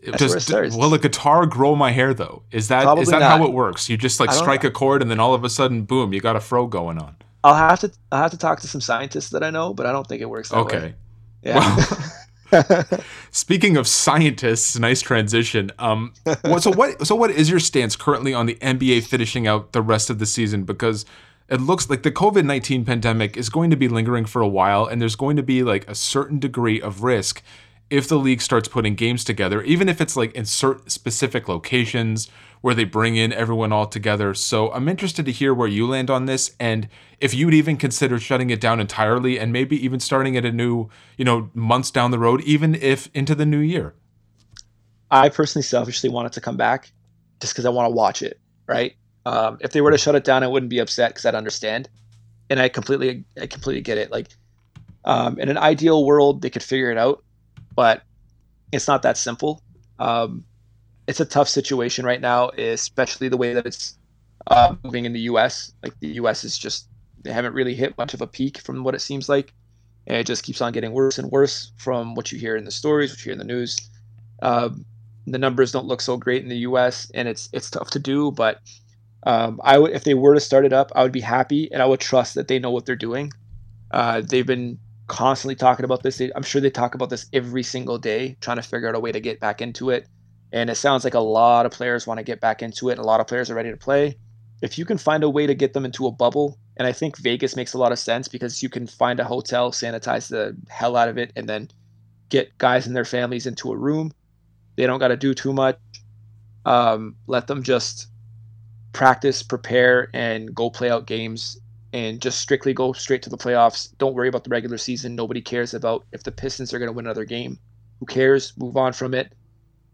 That's Does, where it starts. Will a guitar grow my hair though? Is that Probably is that not. how it works? You just like strike a chord and then all of a sudden, boom, you got a fro going on. I'll have to I'll have to talk to some scientists that I know, but I don't think it works that way. okay. way. Yeah. Well, *laughs* speaking of scientists, nice transition. Um, what, so what so what is your stance currently on the NBA finishing out the rest of the season? Because it looks like the COVID 19 pandemic is going to be lingering for a while, and there's going to be like a certain degree of risk if the league starts putting games together, even if it's like in certain specific locations where they bring in everyone all together. So I'm interested to hear where you land on this and if you'd even consider shutting it down entirely and maybe even starting at a new, you know, months down the road, even if into the new year. I personally selfishly want it to come back just because I want to watch it, right? Um, if they were to shut it down, I wouldn't be upset because I'd understand. And I completely, I completely get it. Like, um, in an ideal world, they could figure it out but it's not that simple. Um, it's a tough situation right now, especially the way that it's uh, moving in the U.S. Like the U.S. is just they haven't really hit much of a peak from what it seems like, and it just keeps on getting worse and worse from what you hear in the stories, what you hear in the news. Um, the numbers don't look so great in the U.S. and it's it's tough to do. But um, I would if they were to start it up, I would be happy and I would trust that they know what they're doing. Uh, they've been constantly talking about this. I'm sure they talk about this every single day, trying to figure out a way to get back into it. And it sounds like a lot of players want to get back into it. A lot of players are ready to play. If you can find a way to get them into a bubble, and I think Vegas makes a lot of sense because you can find a hotel, sanitize the hell out of it, and then get guys and their families into a room. They don't got to do too much. Um, let them just practice, prepare, and go play out games and just strictly go straight to the playoffs. Don't worry about the regular season. Nobody cares about if the Pistons are going to win another game. Who cares? Move on from it.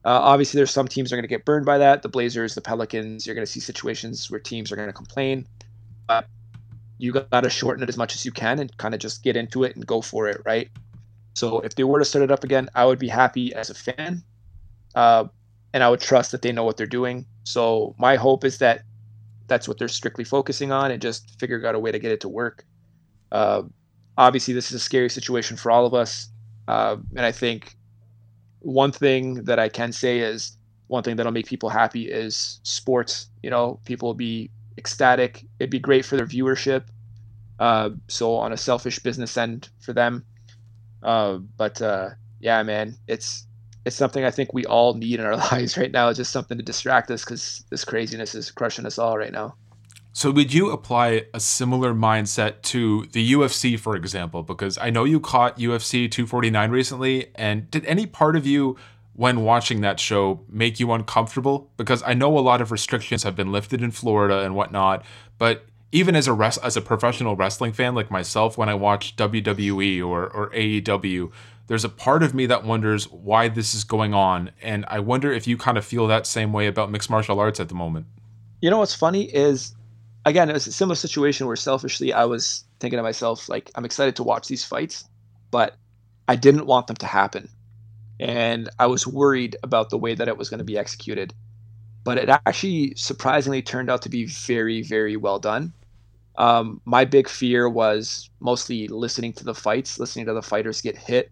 Uh, obviously, there's some teams are going to get burned by that. The Blazers, the Pelicans. You're going to see situations where teams are going to complain. But you got to shorten it as much as you can and kind of just get into it and go for it, right? So if they were to start it up again, I would be happy as a fan, uh, and I would trust that they know what they're doing. So my hope is that that's what they're strictly focusing on and just figure out a way to get it to work. Uh, obviously, this is a scary situation for all of us. Uh, and I think one thing that I can say is one thing that'll make people happy is sports. You know, people will be ecstatic. It'd be great for their viewership. Uh, so on a selfish business end for them. Uh, but uh, yeah, man, it's it's something I think we all need in our *laughs* lives right now. It's just something to distract us because this craziness is crushing us all right now. So, would you apply a similar mindset to the UFC, for example? Because I know you caught UFC 249 recently, and did any part of you, when watching that show, make you uncomfortable? Because I know a lot of restrictions have been lifted in Florida and whatnot, but even as a rest, as a professional wrestling fan like myself, when I watch WWE or or AEW, there's a part of me that wonders why this is going on, and I wonder if you kind of feel that same way about mixed martial arts at the moment. You know what's funny is, again, it was a similar situation where selfishly I was thinking to myself like, I'm excited to watch these fights, but I didn't want them to happen, and I was worried about the way that it was going to be executed. But it actually surprisingly turned out to be very, very well done um, my big fear was mostly listening to the fights, listening to the fighters get hit,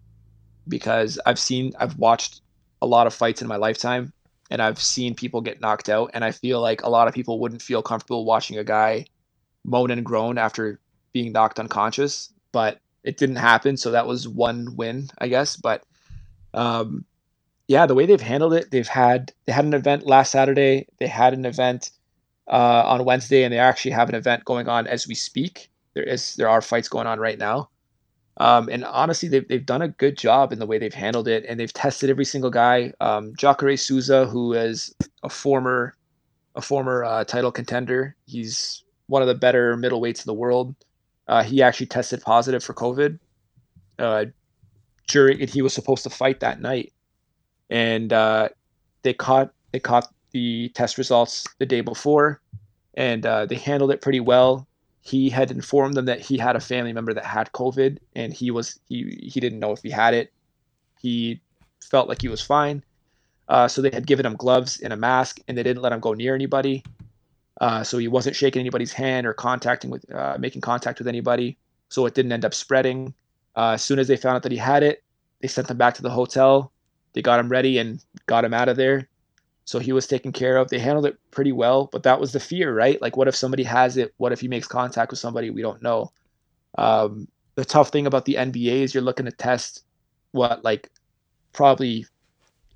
because I've seen, I've watched a lot of fights in my lifetime, and I've seen people get knocked out, and I feel like a lot of people wouldn't feel comfortable watching a guy moan and groan after being knocked unconscious, but it didn't happen, so that was one win, I guess. But um, yeah, the way they've handled it, they've had they had an event last Saturday, they had an event uh, on Wednesday, and they actually have an event going on as we speak. There is there are fights going on right now, um, and honestly, they've they've done a good job in the way they've handled it, and they've tested every single guy. Um, Jacare Souza, who is a former a former uh, title contender, he's one of the better middleweights in the world. Uh, he actually tested positive for COVID. Uh, during he was supposed to fight that night, and uh, they caught they caught the test results the day before, and uh, they handled it pretty well. He had informed them that he had a family member that had COVID, and he was he he didn't know if he had it. He felt like he was fine, uh, so they had given him gloves and a mask, and they didn't let him go near anybody. Uh, so he wasn't shaking anybody's hand or contacting with uh, making contact with anybody. So it didn't end up spreading. Uh, as soon as they found out that he had it, they sent him back to the hotel. They got him ready and got him out of there. So he was taken care of. They handled it pretty well, but that was the fear, right? Like, what if somebody has it? What if he makes contact with somebody we don't know? Um, the tough thing about the NBA is you're looking to test what, like, probably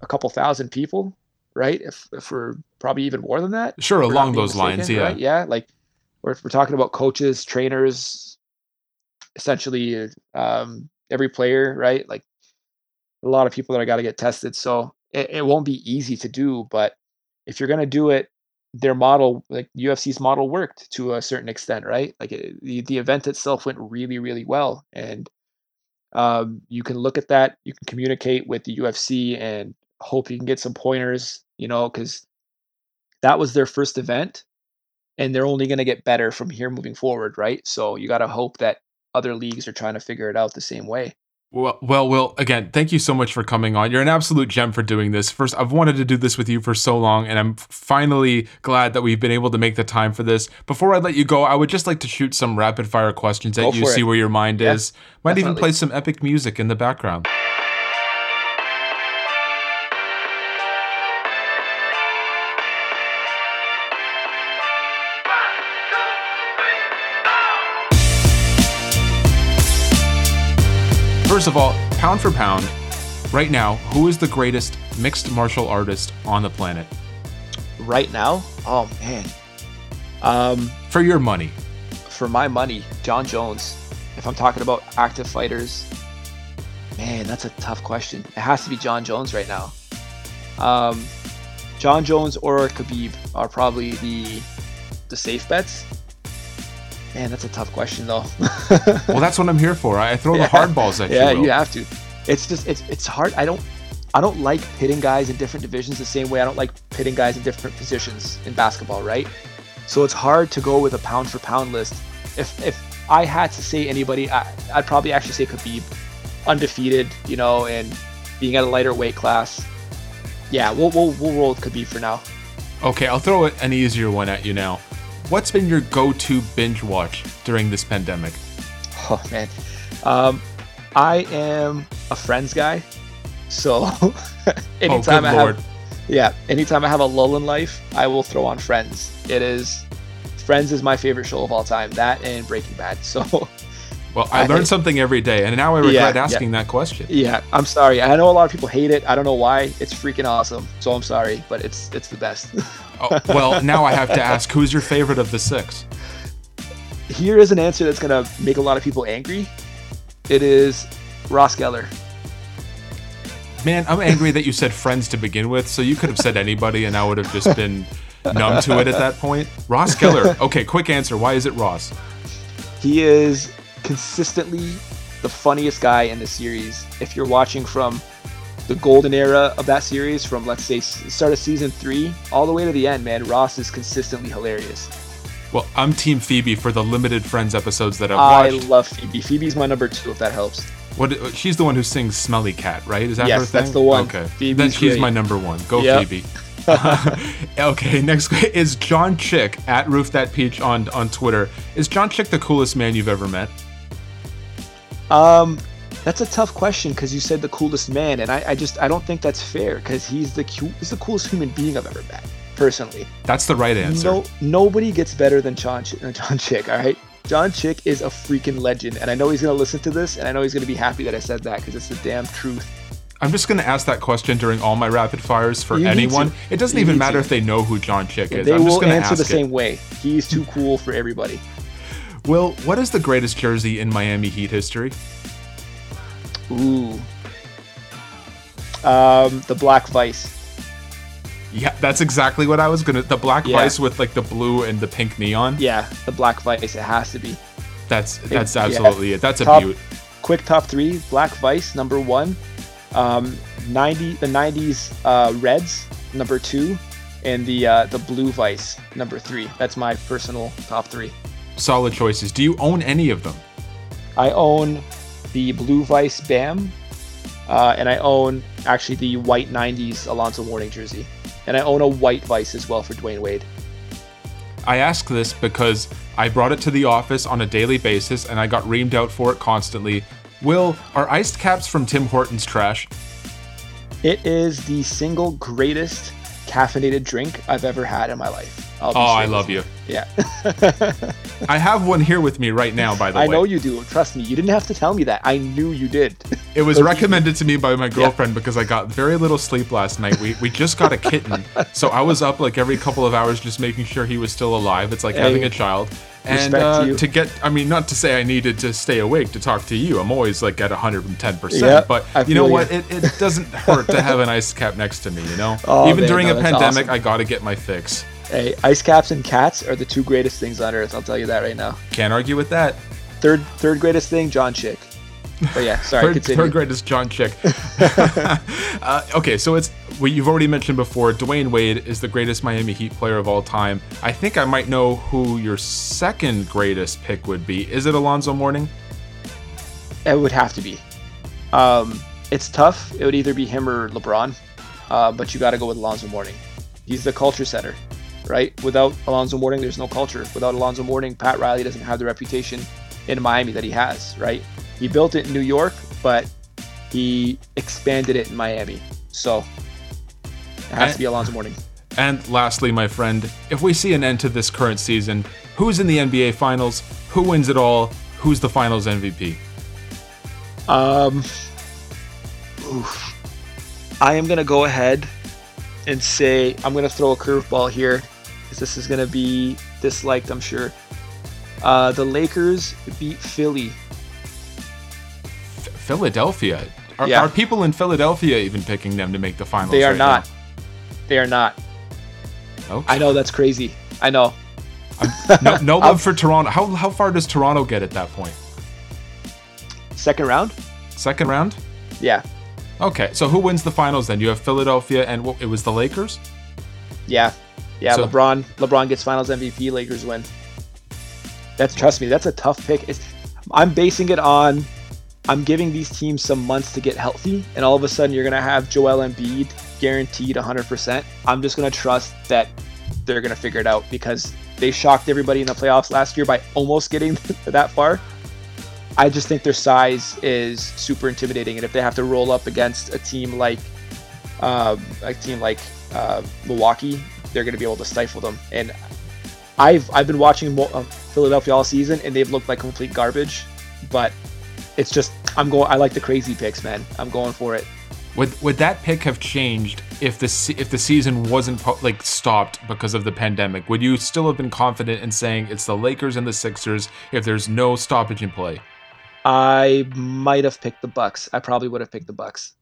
a couple thousand people, right? If, if we're probably even more than that. Sure, along those mistaken, lines, yeah. Right? Yeah, like, if we're talking about coaches, trainers, essentially um, every player, right? Like, a lot of people that I got to get tested. So it, it won't be easy to do, but if you're going to do it, their model, like UFC's model, worked to a certain extent, right? Like it, the the event itself went really, really well, and um, you can look at that. You can communicate with the UFC and hope you can get some pointers, you know, because that was their first event, and they're only going to get better from here moving forward, right? So you got to hope that other leagues are trying to figure it out the same way. Well, well, Wael, again, thank you so much for coming on. You're an absolute gem for doing this. First, I've wanted to do this with you for so long, and I'm finally glad that we've been able to make the time for this. Before I let you go, I would just like to shoot some rapid fire questions at you, see where your mind yeah, is. Might definitely. even play some epic music in the background. First of all, pound for pound, right now, who is the greatest mixed martial artist on the planet? Right now? Oh man. Um, for your money. For my money, Jon Jones. If I'm talking about active fighters, man, that's a tough question. It has to be Jon Jones right now. Um, Jon Jones or Khabib are probably the the safe bets. Man, that's a tough question though. *laughs* well, that's what I'm here for. I throw yeah. the hard balls at you. Yeah, you have to. It's just it's it's hard. I don't I don't like pitting guys in different divisions the same way I don't like pitting guys in different positions in basketball, right? So it's hard to go with a pound for pound list. If if I had to say anybody, I, would probably actually say Khabib, undefeated, you know, and being at a lighter weight class. Yeah, we'll we'll, we'll roll with Khabib for now. Okay, I'll throw an easier one at you now. What's been your go-to binge watch during this pandemic? Oh man, um, I am a Friends guy, so *laughs* anytime oh, I Lord. have, yeah, anytime I have a lull in life, I will throw on Friends. It is Friends is my favorite show of all time. That and Breaking Bad. *laughs* So. Well, I, I learn something every day, and now I regret yeah, asking yeah. that question. Yeah, I'm sorry. I know a lot of people hate it. I don't know why. It's freaking awesome. So I'm sorry, but it's it's the best. oh, well, now I have to *laughs* ask, who's your favorite of the six? Here is an answer that's gonna make a lot of people angry. It is Ross Geller. Man, I'm angry that you said friends to begin with, so you could have said anybody, and I would have just been numb to it at that point. Ross Geller. *laughs* Okay, quick answer. Why is it Ross? He is consistently the funniest guy in the series. If you're watching from the golden era of that series, from let's say start of season three all the way to the end, man, Ross is consistently hilarious. Well, I'm Team Phoebe for the limited Friends episodes that I've I watched. love Phoebe. Phoebe's my number two, if that helps. What? She's the one who sings "Smelly Cat," right? Is that Yes, her thing? that's the one. Okay, Phoebe's then she's great. my number one. Go Yep. Phoebe. *laughs* okay, next *laughs* is John Chick at Roof That Peach on on Twitter. Is John Chick the coolest man you've ever met? Um, that's a tough question because you said the coolest man, and I, I just I don't think that's fair because he's the cu- he's the coolest human being I've ever met, personally. That's the right answer. No, nobody gets better than John, Ch- John Chick. All right, John Chick is a freaking legend, and I know he's gonna listen to this, and I know he's gonna be happy that I said that because it's the damn truth. I'm just going to ask that question during all my rapid fires for You anyone. It doesn't You even matter to. if they know who John Chick is. They I'm just will going to answer ask the it. same way. He's too cool for everybody. Wael, what is the greatest jersey in Miami Heat history? Ooh. Um, the Black Vice. Yeah, that's exactly what I was gonna. The black Yeah. vice with like the blue and the pink neon. Yeah, the Black Vice. It has to be. That's that's yeah. absolutely it. That's a beaut. quick top three black vice number one um 90 the 90s uh reds number two and the uh the blue vice number three that's my personal top three Solid choices. Do you own any of them? i own the blue vice bam uh and i own actually the white 90s Alonzo Mourning jersey and i own a white vice as well for Dwyane Wade I ask this because I brought it to the office on a daily basis and I got reamed out for it constantly. Wael, are Iced Capps from Tim Hortons trash? it is the single greatest caffeinated drink i've ever had in my life Oh, I love you. Yeah *laughs* I have one here with me right now, by the I way. I know you do. Trust me. You didn't have to tell me that. I knew you did. It was *laughs* recommended to me by my girlfriend because I got very little sleep last night. We we just got a kitten, so I was up like every couple of hours just making sure he was still alive. It's like Hey, having a child. And uh, to to get, I mean, not to say I needed to stay awake to talk to you. I'm always like at 110%. Yeah, but I you know what? you. It, it doesn't hurt to have an ice cap next to me, you know? *laughs* Oh, Even man, during no, a pandemic, awesome. I got to get my fix. Hey, ice caps and cats are the two greatest things on earth. I'll tell you that right now. Can't argue with that. Third, third greatest thing, John Chick. But yeah, sorry. *laughs* third, third greatest John Chick. *laughs* *laughs* uh, okay, so it's well, you've already mentioned before. Dwyane Wade is the greatest Miami Heat player of all time. I think I might know who your second greatest pick would be. Is it Alonzo Mourning? It would have to be. Um, it's tough. It would either be him or LeBron, uh, but you got to go with Alonzo Mourning. He's the culture setter, right? Without Alonzo Mourning, there's no culture. Without Alonzo Mourning, Pat Riley doesn't have the reputation in Miami that he has, right? He built it in New York, but he expanded it in Miami. So it has to be Alonzo Mourning. And lastly, my friend, if we see an end to this current season, who's in the NBA Finals? Who wins it all? Who's the Finals MVP? Um, oof. I am gonna go ahead and say I'm gonna throw a curveball here, this is gonna be disliked, I'm sure. Uh, the Lakers beat Philly. F- Philadelphia. Are, Yeah. are people in Philadelphia even picking them to make the finals? They are right not. They are not. Okay. I know that's crazy. I know. No, no *laughs* love for Toronto. How, how far does Toronto get at that point? Second round? Second round? Yeah. Okay, so who wins the finals then? You have Philadelphia and what, it was the Lakers? Yeah. Yeah, So- LeBron LeBron gets finals MVP, Lakers win. That's trust me, that's a tough pick. It's, I'm basing it on I'm giving these teams some months to get healthy, and all of a sudden you're gonna have Joel Embiid guaranteed 100%. I'm just gonna trust that they're gonna figure it out because they shocked everybody in the playoffs last year by almost getting *laughs* that far. I just think their size is super intimidating, and if they have to roll up against a team like um, a team like uh, Milwaukee, they're going to be able to stifle them. And I've I've been watching uh, Philadelphia all season, and they've looked like complete garbage. But it's just I'm going. I like the crazy picks, man. I'm going for it. Would would that pick have changed if the se- if the season wasn't po- like stopped because of the pandemic? Would you still have been confident in saying it's the Lakers and the Sixers if there's no stoppage in play? I might have picked the Bucks. I probably would have picked the Bucks.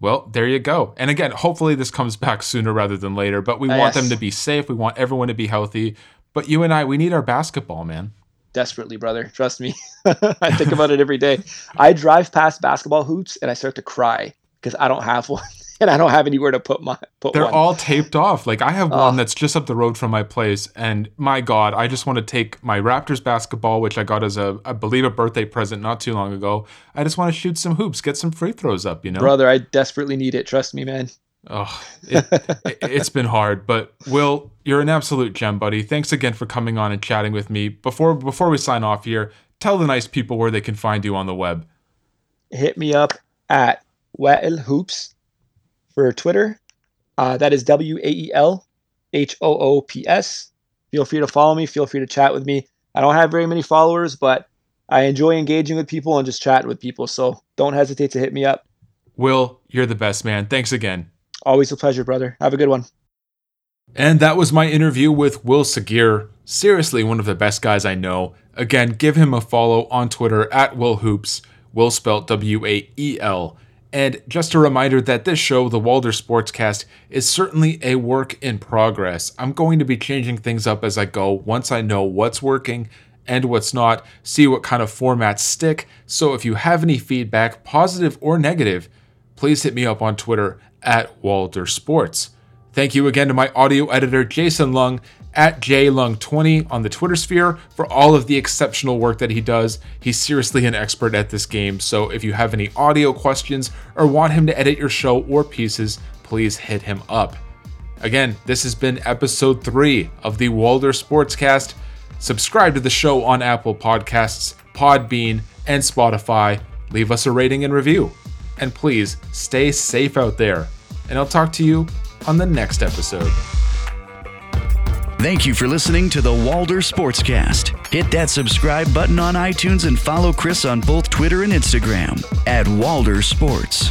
Well, there you go. And again, hopefully this comes back sooner rather than later, but we uh, want yes. them to be safe. We want everyone to be healthy. But you and I, we need our basketball, man. Desperately, brother. Trust me. *laughs* I think about it every day. I drive past basketball hoops and I start to cry because I don't have one. And I don't have anywhere to put my put They're one. all taped off. Like I have uh, one that's just up the road from my place, and my God, I just want to take my Raptors basketball, which I got as a I believe a birthday present not too long ago. I just want to shoot some hoops, get some free throws up. You know, brother, I desperately need it. Trust me, man. Oh, it, *laughs* has been hard, but Wael, you're an absolute gem, buddy. Thanks again for coming on and chatting with me. Before before we sign off here, tell the nice people where they can find you on the web. Hit me up at Wael Hoops for Twitter. Uh, that is W A E L H O O P S. Feel free to follow me. Feel free to chat with me. I don't have very many followers, but I enjoy engaging with people and just chatting with people. So don't hesitate to hit me up. Wael, you're the best, man. Thanks again. Always a pleasure, brother. Have a good one. And that was my interview with Wael Saghir. Seriously, one of the best guys I know. Again, give him a follow on Twitter at Wael Hoops. Wael spelled W A E L. And just a reminder that this show, the Walder Sportscast, is certainly a work in progress. I'm going to be changing things up as I go once I know what's working and what's not, see what kind of formats stick. So if you have any feedback, positive or negative, please hit me up on Twitter at Walder Sports. Thank you again to my audio editor, Jason Lung, at JLung20 on the Twitter sphere for all of the exceptional work that he does. He's seriously an expert at this game, so if you have any audio questions or want him to edit your show or pieces, please hit him up. Again, this has been episode three of the Walder Sportscast. Subscribe to the show on Apple Podcasts, Podbean, and Spotify. Leave us a rating and review. And please stay safe out there. And I'll talk to you on the next episode. Thank you for listening to the Walder Sportscast. Hit that subscribe button on iTunes and follow Chris on both Twitter and Instagram at Walder Sports.